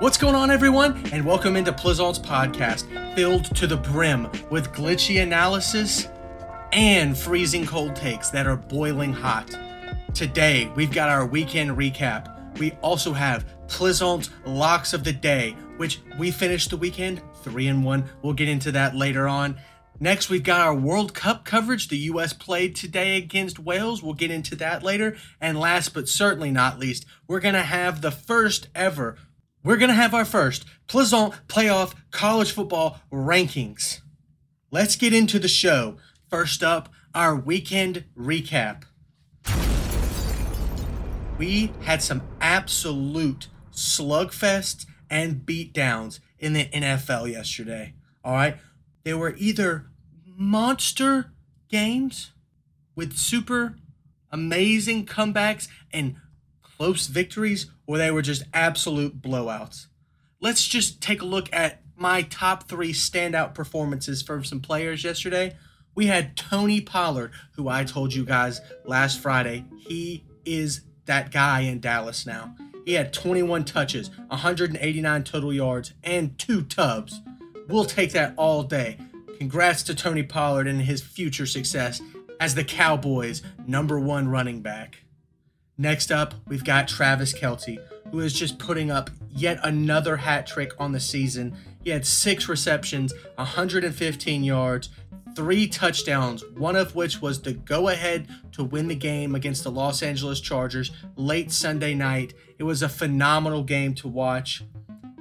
What's going on, everyone? And welcome into Plaisance podcast, filled to the brim with glitchy analysis and freezing cold takes that are boiling hot. Today, we've got our weekend recap. We also have Plaisance locks of the day, which we finished the weekend three and one. We'll get into that later on. Next, we've got our World Cup coverage. The U.S. played today against Wales. We'll get into that later. And last but certainly not least, we're going to have the first ever, we're going to have our first Plaisance playoff college football rankings. Let's get into the show. First up, our weekend recap. We had some absolute slugfests and beatdowns in the NFL yesterday. All right. They were either monster games with super amazing comebacks and close victories, or they were just absolute blowouts. Let's just take a look at my top three standout performances from some players yesterday. We had Tony Pollard, who I told you guys last Friday, he is that guy in Dallas now. He had 21 touches, 189 total yards, and two tubs. We'll take that all day. Congrats to Tony Pollard and his future success as the Cowboys' number one running back. Next up, we've got Travis Kelce, who is just putting up yet another hat trick on the season. He had six receptions, 115 yards, three touchdowns, one of which was the go ahead to win the game against the Los Angeles Chargers late Sunday night. It was a phenomenal game to watch.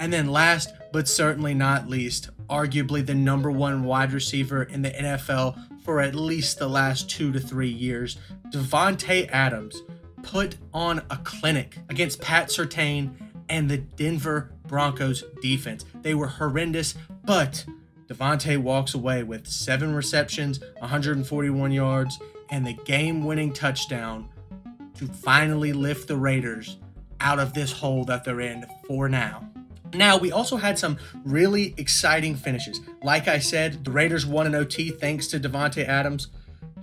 And then, last but certainly not least, arguably the number one wide receiver in the NFL for at least the last two to three years, Davante Adams put on a clinic against Pat Surtain and the Denver Broncos defense. They were horrendous, but Davante walks away with seven receptions, 141 yards, and the game winning touchdown to finally lift the Raiders out of this hole that they're in for now. Now, we also had some really exciting finishes. Like I said, the Raiders won an OT thanks to Davante Adams.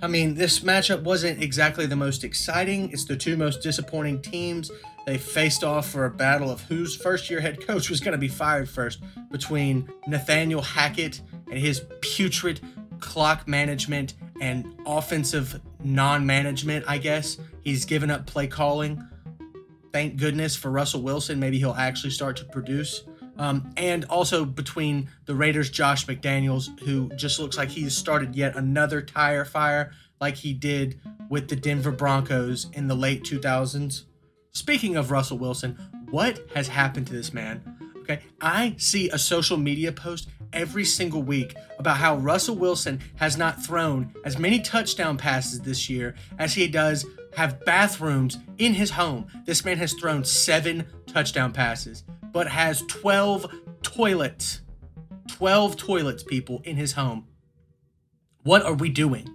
I mean, this matchup wasn't exactly the most exciting. It's the two most disappointing teams. They faced off for a battle of whose first year head coach was going to be fired first between Nathaniel Hackett and his putrid clock management and offensive non management, I guess. He's given up play calling thank goodness for Russell Wilson. Maybe he'll actually start to produce. Um, and also between the Raiders' Josh McDaniels, who just looks like he's started yet another tire fire like he did with the Denver Broncos in the late 2000s. Speaking of Russell Wilson, what has happened to this man? Okay, I see a social media post every single week about how Russell Wilson has not thrown as many touchdown passes this year as he does have bathrooms in his home. This man has thrown seven touchdown passes, but has 12 toilets. 12 toilets, people, in his home. What are we doing?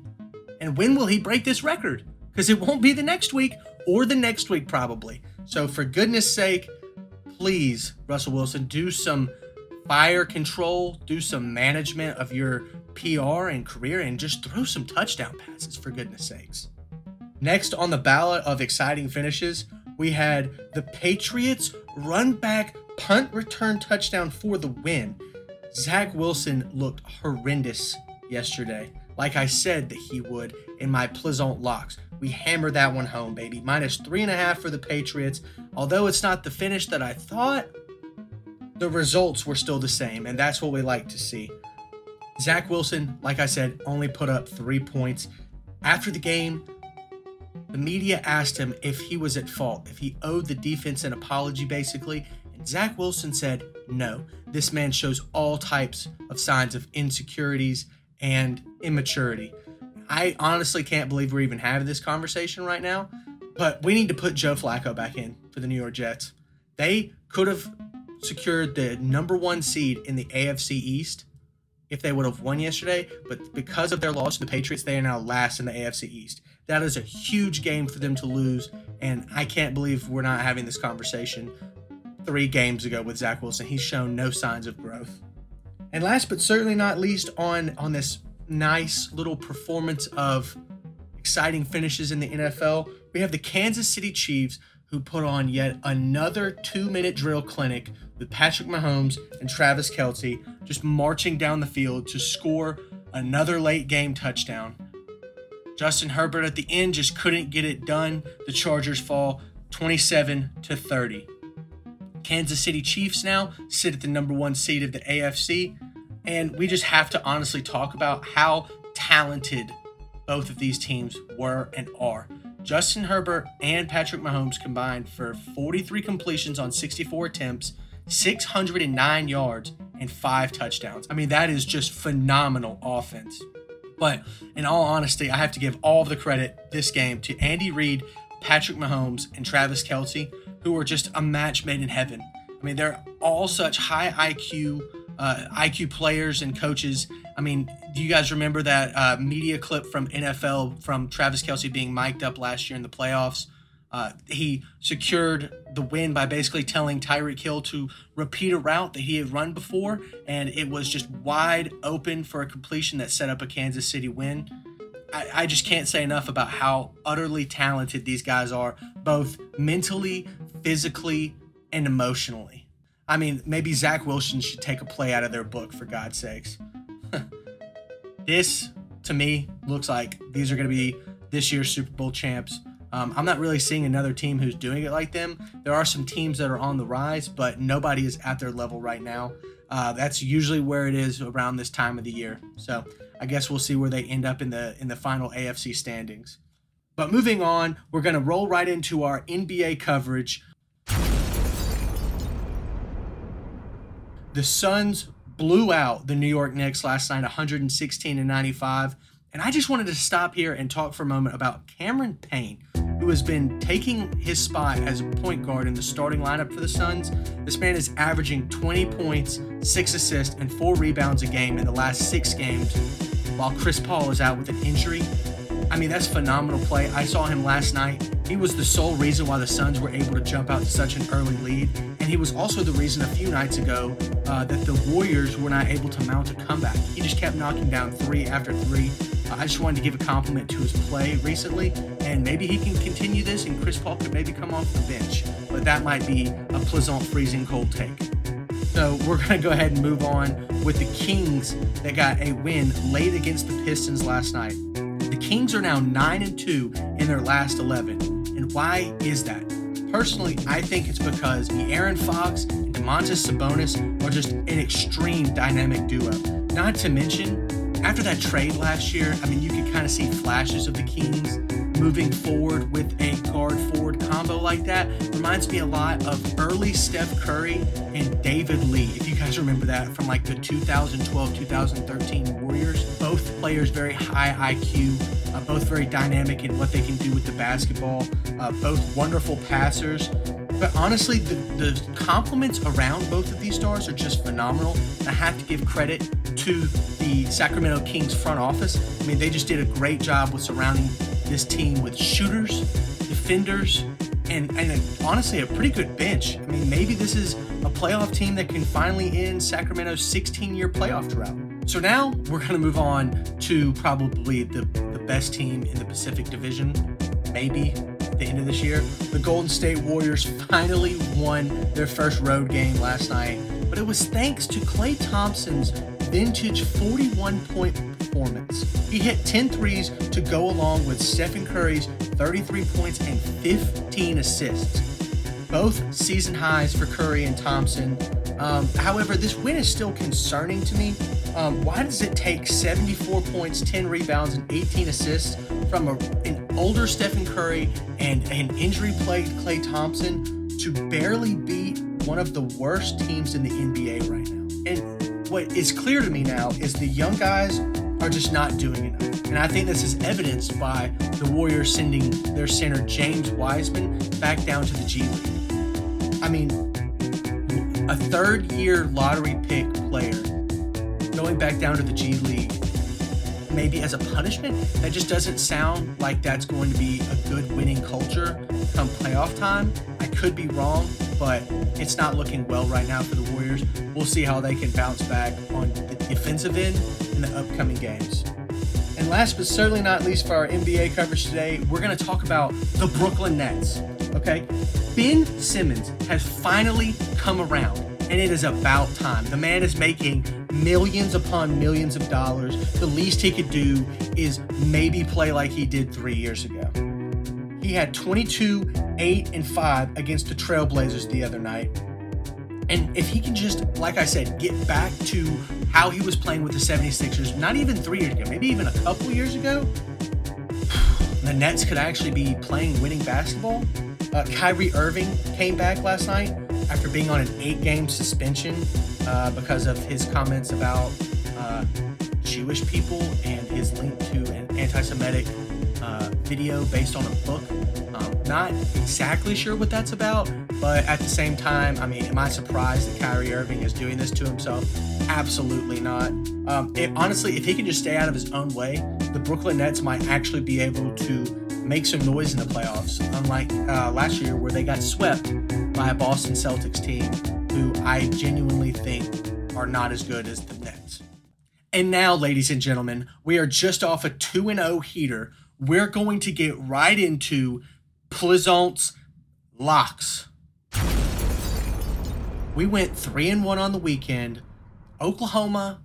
And when will he break this record? Because it won't be the next week or the next week, probably. So, for goodness sake, please, Russell Wilson, do some fire control, do some management of your PR and career, and just throw some touchdown passes, for goodness sakes. Next on the ballot of exciting finishes, we had the Patriots run back punt return touchdown for the win. Zach Wilson looked horrendous yesterday, like I said that he would in my Plaisant locks. We hammered that one home, baby. Minus three and a half for the Patriots. Although it's not the finish that I thought, the results were still the same, and that's what we like to see. Zach Wilson, like I said, only put up three points. After the game, the media asked him if he was at fault, if he owed the defense an apology, basically. And Zach Wilson said, no, this man shows all types of signs of insecurities and immaturity. I honestly can't believe we're even having this conversation right now, but we need to put Joe Flacco back in for the New York Jets. They could have secured the number one seed in the AFC East if they would have won yesterday, but because of their loss to the Patriots, they are now last in the AFC East. That is a huge game for them to lose, and I can't believe we're not having this conversation three games ago with Zach Wilson. He's shown no signs of growth. And last but certainly not least, on on this nice little performance of exciting finishes in the NFL, we have the Kansas City Chiefs who put on yet another two minute drill clinic with Patrick Mahomes and Travis Kelce just marching down the field to score another late game touchdown. Justin Herbert at the end just couldn't get it done. The Chargers fall 27 to 30. Kansas City Chiefs now sit at the number one seed of the AFC. And we just have to honestly talk about how talented both of these teams were and are. Justin Herbert and Patrick Mahomes combined for 43 completions on 64 attempts, 609 yards, and five touchdowns. I mean, that is just phenomenal offense. But in all honesty, I have to give all of the credit this game to Andy Reid, Patrick Mahomes, and Travis Kelce, who were just a match made in heaven. I mean, they're all such high IQ, uh, IQ players and coaches. I mean, do you guys remember that uh, media clip from NFL from Travis Kelce being mic'd up last year in the playoffs? Uh, he secured the win by basically telling Tyreek Hill to repeat a route that he had run before, and it was just wide open for a completion that set up a Kansas City win. I, I just can't say enough about how utterly talented these guys are, both mentally, physically, and emotionally. I mean, maybe Zach Wilson should take a play out of their book, for God's sakes. this, to me, looks like these are going to be this year's Super Bowl champs. Um, I'm not really seeing another team who's doing it like them. There are some teams that are on the rise, but nobody is at their level right now. Uh, that's usually where it is around this time of the year. So I guess we'll see where they end up in the in the final AFC standings. But moving on, we're going to roll right into our NBA coverage. The Suns blew out the New York Knicks last night 116 to 95. And I just wanted to stop here and talk for a moment about Cameron Payne, who has been taking his spot as a point guard in the starting lineup for the Suns. This man is averaging 20 points, 6 assists, and 4 rebounds a game in the last 6 games, while Chris Paul is out with an injury. I mean, that's phenomenal play. I saw him last night. He was the sole reason why the Suns were able to jump out to such an early lead. And he was also the reason a few nights ago uh, that the Warriors were not able to mount a comeback. He just kept knocking down three after three. Uh, I just wanted to give a compliment to his play recently, and maybe he can continue this, and Chris Paul could maybe come off the bench. But that might be a pleasant, freezing cold take. So we're going to go ahead and move on with the Kings that got a win late against the Pistons last night. The Kings are now 9 and 2 in their last 11. And why is that? Personally, I think it's because Aaron Fox and Domantas Sabonis are just an extreme dynamic duo. Not to mention, after that trade last year, I mean, you could kind of see flashes of the Kings moving forward with a guard forward combo like that. Reminds me a lot of early Steph Curry and David Lee. If you guys remember that from like the 2012 2013 Warriors. Both players very high IQ, uh, both very dynamic in what they can do with the basketball, uh, both wonderful passers. But honestly, the, the compliments around both of these stars are just phenomenal. I have to give credit to the Sacramento Kings front office. I mean, they just did a great job with surrounding this team with shooters, defenders, and, and honestly, a pretty good bench. I mean, maybe this is a playoff team that can finally end Sacramento's 16 year playoff drought. So now we're going to move on to probably the, the best team in the Pacific Division, maybe the end of this year. The Golden State Warriors finally won their first road game last night, but it was thanks to Klay Thompson's vintage 41 point performance. He hit 10 threes to go along with Stephen Curry's 33 points and 15 assists. Both season highs for Curry and Thompson. Um, however, this win is still concerning to me. Um, why does it take 74 points, 10 rebounds, and 18 assists from a, an older Stephen Curry and an injury plagued Klay Thompson to barely beat one of the worst teams in the NBA right now? And what is clear to me now is the young guys are just not doing enough. And I think this is evidenced by the Warriors sending their center James Wiseman back down to the G League. I mean, a third year lottery pick player going back down to the G League maybe as a punishment. That just doesn't sound like that's going to be a good winning culture come playoff time. I could be wrong, but it's not looking well right now for the We'll see how they can bounce back on the defensive end in the upcoming games. And last but certainly not least for our NBA coverage today, we're going to talk about the Brooklyn Nets. Okay? Ben Simmons has finally come around, and it is about time. The man is making millions upon millions of dollars. The least he could do is maybe play like he did three years ago. He had 22, 8, and 5 against the Trailblazers the other night. And if he can just, like I said, get back to how he was playing with the 76ers, not even three years ago, maybe even a couple years ago, the Nets could actually be playing winning basketball. Uh, Kyrie Irving came back last night after being on an eight game suspension uh, because of his comments about uh, Jewish people and his link to an anti Semitic uh, video based on a book. Um, not exactly sure what that's about, but at the same time, I mean, am I surprised that Kyrie Irving is doing this to himself? Absolutely not. Um, it, honestly, if he can just stay out of his own way, the Brooklyn Nets might actually be able to make some noise in the playoffs, unlike uh, last year where they got swept by a Boston Celtics team who I genuinely think are not as good as the Nets. And now, ladies and gentlemen, we are just off a 2 0 heater. We're going to get right into Plaisance locks. We went 3 and 1 on the weekend. Oklahoma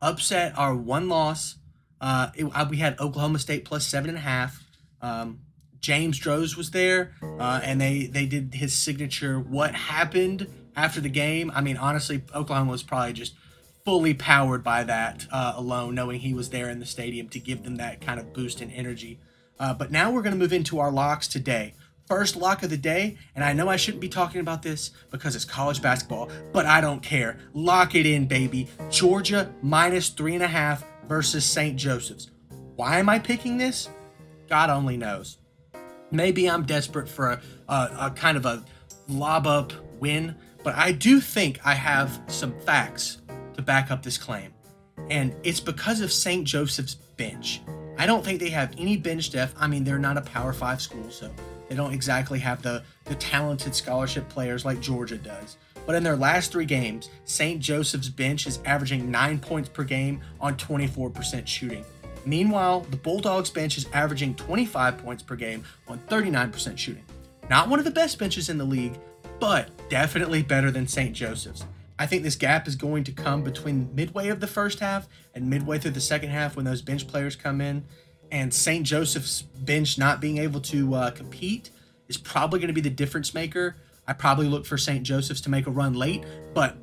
upset our one loss. Uh, it, we had Oklahoma State plus seven and a half. Um, James Droz was there, uh, and they they did his signature. What happened after the game? I mean, honestly, Oklahoma was probably just fully powered by that uh, alone, knowing he was there in the stadium to give them that kind of boost in energy. Uh, but now we're going to move into our locks today. First lock of the day, and I know I shouldn't be talking about this because it's college basketball, but I don't care. Lock it in, baby. Georgia minus three and a half versus St. Joseph's. Why am I picking this? God only knows. Maybe I'm desperate for a, a, a kind of a lob up win, but I do think I have some facts to back up this claim. And it's because of St. Joseph's bench. I don't think they have any bench depth. I mean, they're not a Power Five school, so they don't exactly have the, the talented scholarship players like Georgia does. But in their last three games, St. Joseph's bench is averaging 9 points per game on 24% shooting. Meanwhile, the Bulldogs bench is averaging 25 points per game on 39% shooting. Not one of the best benches in the league, but definitely better than St. Joseph's. I think this gap is going to come between midway of the first half and midway through the second half when those bench players come in. And St. Joseph's bench not being able to uh, compete is probably going to be the difference maker. I probably look for St. Joseph's to make a run late, but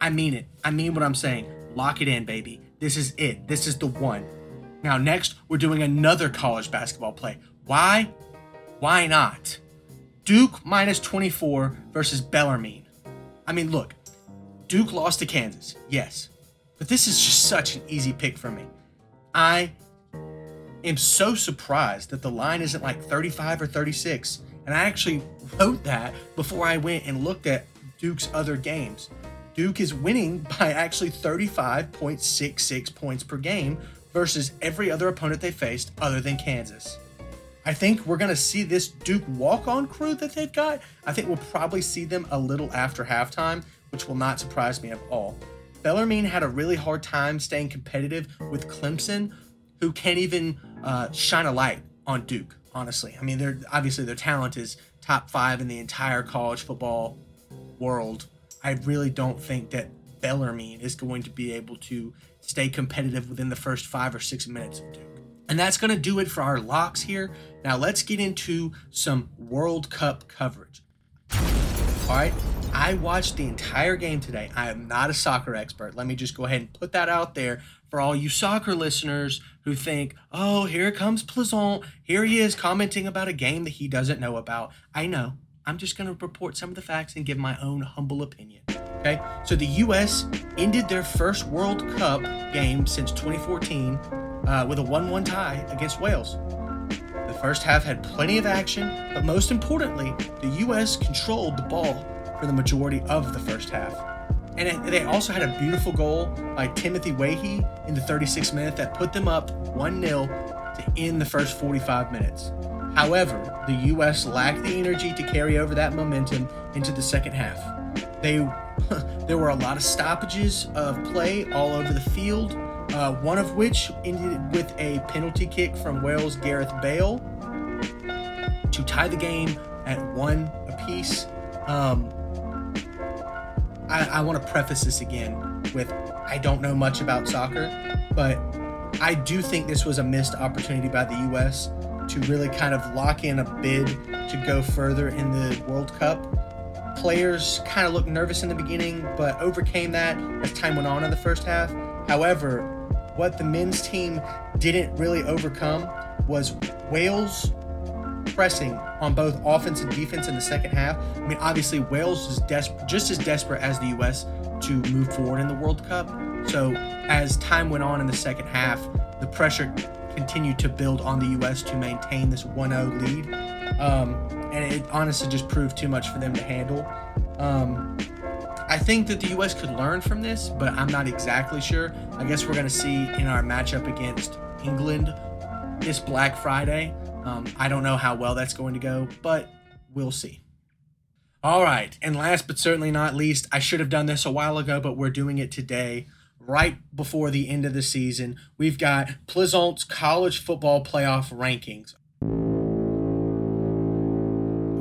I mean it. I mean what I'm saying. Lock it in, baby. This is it. This is the one. Now, next, we're doing another college basketball play. Why? Why not? Duke minus 24 versus Bellarmine. I mean, look, Duke lost to Kansas, yes, but this is just such an easy pick for me. I am so surprised that the line isn't like 35 or 36, and I actually wrote that before I went and looked at Duke's other games. Duke is winning by actually 35.66 points per game versus every other opponent they faced other than Kansas. I think we're going to see this Duke walk on crew that they've got. I think we'll probably see them a little after halftime, which will not surprise me at all. Bellarmine had a really hard time staying competitive with Clemson, who can't even uh, shine a light on Duke. Honestly, I mean, they're obviously their talent is top five in the entire college football world. I really don't think that Bellarmine is going to be able to stay competitive within the first five or six minutes of Duke. And that's going to do it for our locks here. Now let's get into some World Cup coverage. All right, I watched the entire game today. I am not a soccer expert. Let me just go ahead and put that out there for all you soccer listeners who think, oh, here comes Plaisant. Here he is commenting about a game that he doesn't know about. I know. I'm just going to report some of the facts and give my own humble opinion. Okay, so the U.S. ended their first World Cup game since 2014 uh, with a 1 1 tie against Wales. The first half had plenty of action, but most importantly, the U.S. controlled the ball for the majority of the first half. And they also had a beautiful goal by Timothy Weah in the 36th minute that put them up 1 0 to end the first 45 minutes. However, the U.S. lacked the energy to carry over that momentum into the second half. They there were a lot of stoppages of play all over the field, uh, one of which ended with a penalty kick from Wales' Gareth Bale to tie the game at one apiece. Um, I, I want to preface this again with I don't know much about soccer, but I do think this was a missed opportunity by the U.S. to really kind of lock in a bid to go further in the World Cup. Players kind of looked nervous in the beginning, but overcame that as time went on in the first half. However, what the men's team didn't really overcome was Wales pressing on both offense and defense in the second half. I mean, obviously, Wales is des- just as desperate as the U.S. to move forward in the World Cup. So, as time went on in the second half, the pressure continued to build on the U.S. to maintain this 1 0 lead. Um, and it honestly just proved too much for them to handle. Um, I think that the U.S. could learn from this, but I'm not exactly sure. I guess we're going to see in our matchup against England this Black Friday. Um, I don't know how well that's going to go, but we'll see. All right, and last but certainly not least, I should have done this a while ago, but we're doing it today, right before the end of the season. We've got Pleasant's college football playoff rankings.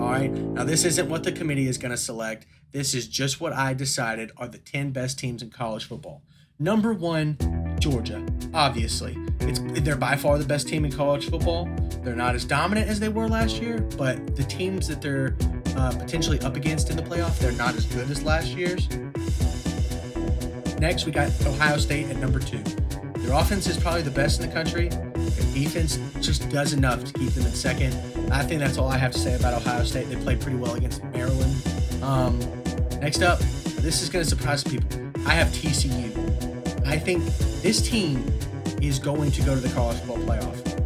All right, now this isn't what the committee is going to select. This is just what I decided are the 10 best teams in college football. Number one, Georgia, obviously. It's they're by far the best team in college football. They're not as dominant as they were last year, but the teams that they're uh, potentially up against in the playoff, they're not as good as last year's. Next, we got Ohio State at number two. Their offense is probably the best in the country. Their defense just does enough to keep them in second. I think that's all I have to say about Ohio State. They played pretty well against Maryland. Um, next up, this is going to surprise people. I have TCU. I think this team is going to go to the college football playoff.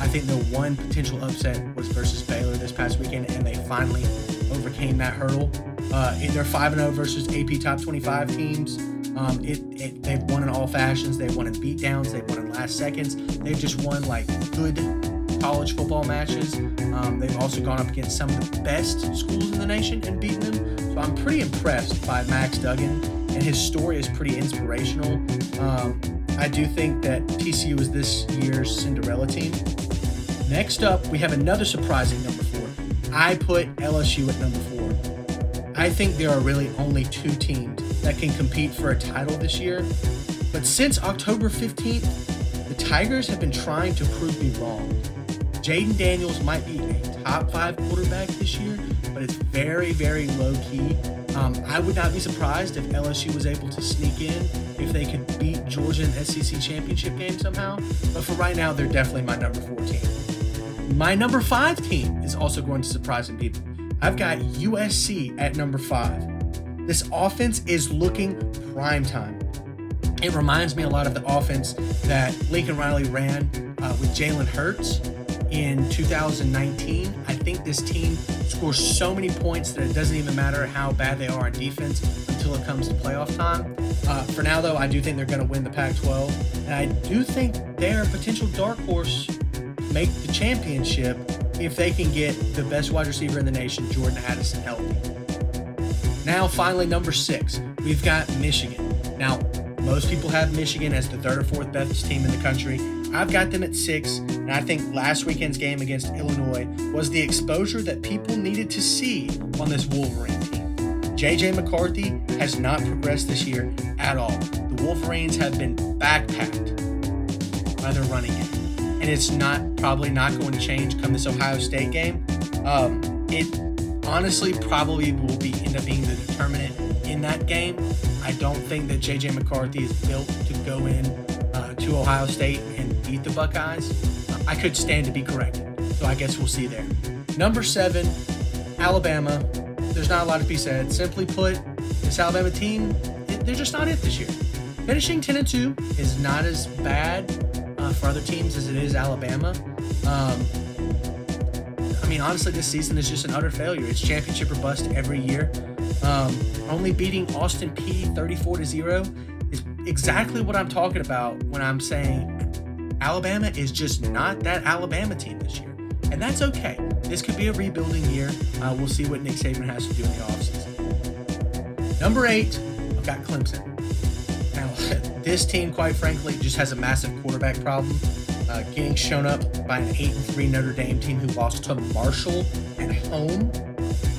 I think the one potential upset was versus Baylor this past weekend, and they finally overcame that hurdle. Uh, they're 5 0 versus AP top 25 teams. Um, it, it, they've won in all fashions. They've won in beatdowns. They've won in last seconds. They've just won like good college football matches. Um, they've also gone up against some of the best schools in the nation and beaten them. So I'm pretty impressed by Max Duggan, and his story is pretty inspirational. Um, I do think that TCU is this year's Cinderella team. Next up, we have another surprising number four. I put LSU at number four. I think there are really only two teams that can compete for a title this year. But since October 15th, the Tigers have been trying to prove me wrong. Jayden Daniels might be a top five quarterback this year, but it's very, very low key. Um, I would not be surprised if LSU was able to sneak in if they could beat Georgia in SEC championship game somehow. But for right now, they're definitely my number four team. My number five team is also going to surprise some people. I've got USC at number five. This offense is looking prime time. It reminds me a lot of the offense that Lincoln Riley ran uh, with Jalen Hurts in 2019. I think this team scores so many points that it doesn't even matter how bad they are on defense until it comes to playoff time. Uh, for now, though, I do think they're going to win the Pac 12. And I do think they're a potential dark horse make the championship if they can get the best wide receiver in the nation, Jordan Addison, healthy. Now, finally, number six, we've got Michigan. Now, most people have Michigan as the third or fourth best team in the country. I've got them at six, and I think last weekend's game against Illinois was the exposure that people needed to see on this Wolverine team. JJ McCarthy has not progressed this year at all. The Wolverines have been backpacked by their running game, and it's not probably not going to change come this Ohio State game. Um, it honestly probably will be end up being the determinant in that game. I don't think that JJ McCarthy is built to go in uh, to Ohio State beat the Buckeyes. I could stand to be corrected, so I guess we'll see there. Number seven, Alabama. There's not a lot to be said. Simply put, this Alabama team, they're just not it this year. Finishing 10 and 2 is not as bad uh, for other teams as it is Alabama. Um, I mean, honestly, this season is just an utter failure. It's championship or bust every year. Um, only beating Austin Peay 34 to 0 is exactly what I'm talking about when I'm saying Alabama is just not that Alabama team this year. And that's okay. This could be a rebuilding year. Uh, we'll see what Nick Saban has to do in the offseason. Number eight, I've got Clemson. Now, this team, quite frankly, just has a massive quarterback problem. uh, getting shown up by an 8 and 3 Notre Dame team who lost to Marshall at home.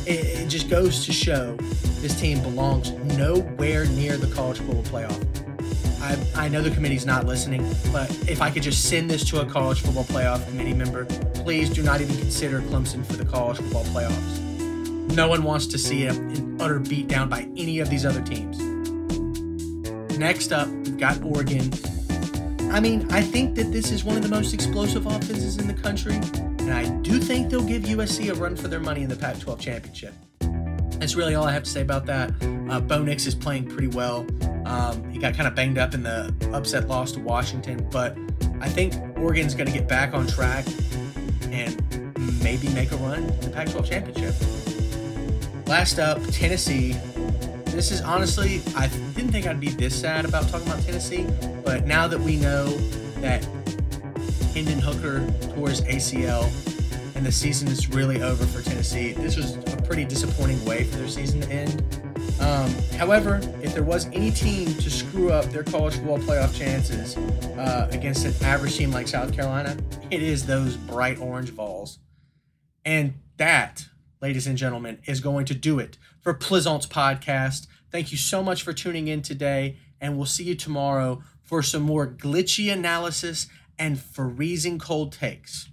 It, it just goes to show this team belongs nowhere near the college football playoff. I, I know the committee's not listening, but if I could just send this to a college football playoff committee member, please do not even consider Clemson for the college football playoffs. No one wants to see an utter beatdown by any of these other teams. Next up, we've got Oregon. I mean, I think that this is one of the most explosive offenses in the country, and I do think they'll give USC a run for their money in the Pac 12 championship. That's really all I have to say about that. Uh, Bo Nix is playing pretty well. Um, he got kind of banged up in the upset loss to Washington, but I think Oregon's going to get back on track and maybe make a run in the Pac 12 championship. Last up, Tennessee. This is honestly, I didn't think I'd be this sad about talking about Tennessee, but now that we know that Hendon Hooker tore his ACL and the season is really over for Tennessee, this was a pretty disappointing way for their season to end. Um, however, if there was any team to screw up their college football playoff chances uh, against an average team like South Carolina, it is those bright orange Vols. And that, ladies and gentlemen, is going to do it for Plaisance Podcast. Thank you so much for tuning in today, and we'll see you tomorrow for some more glitchy analysis and freezing cold takes.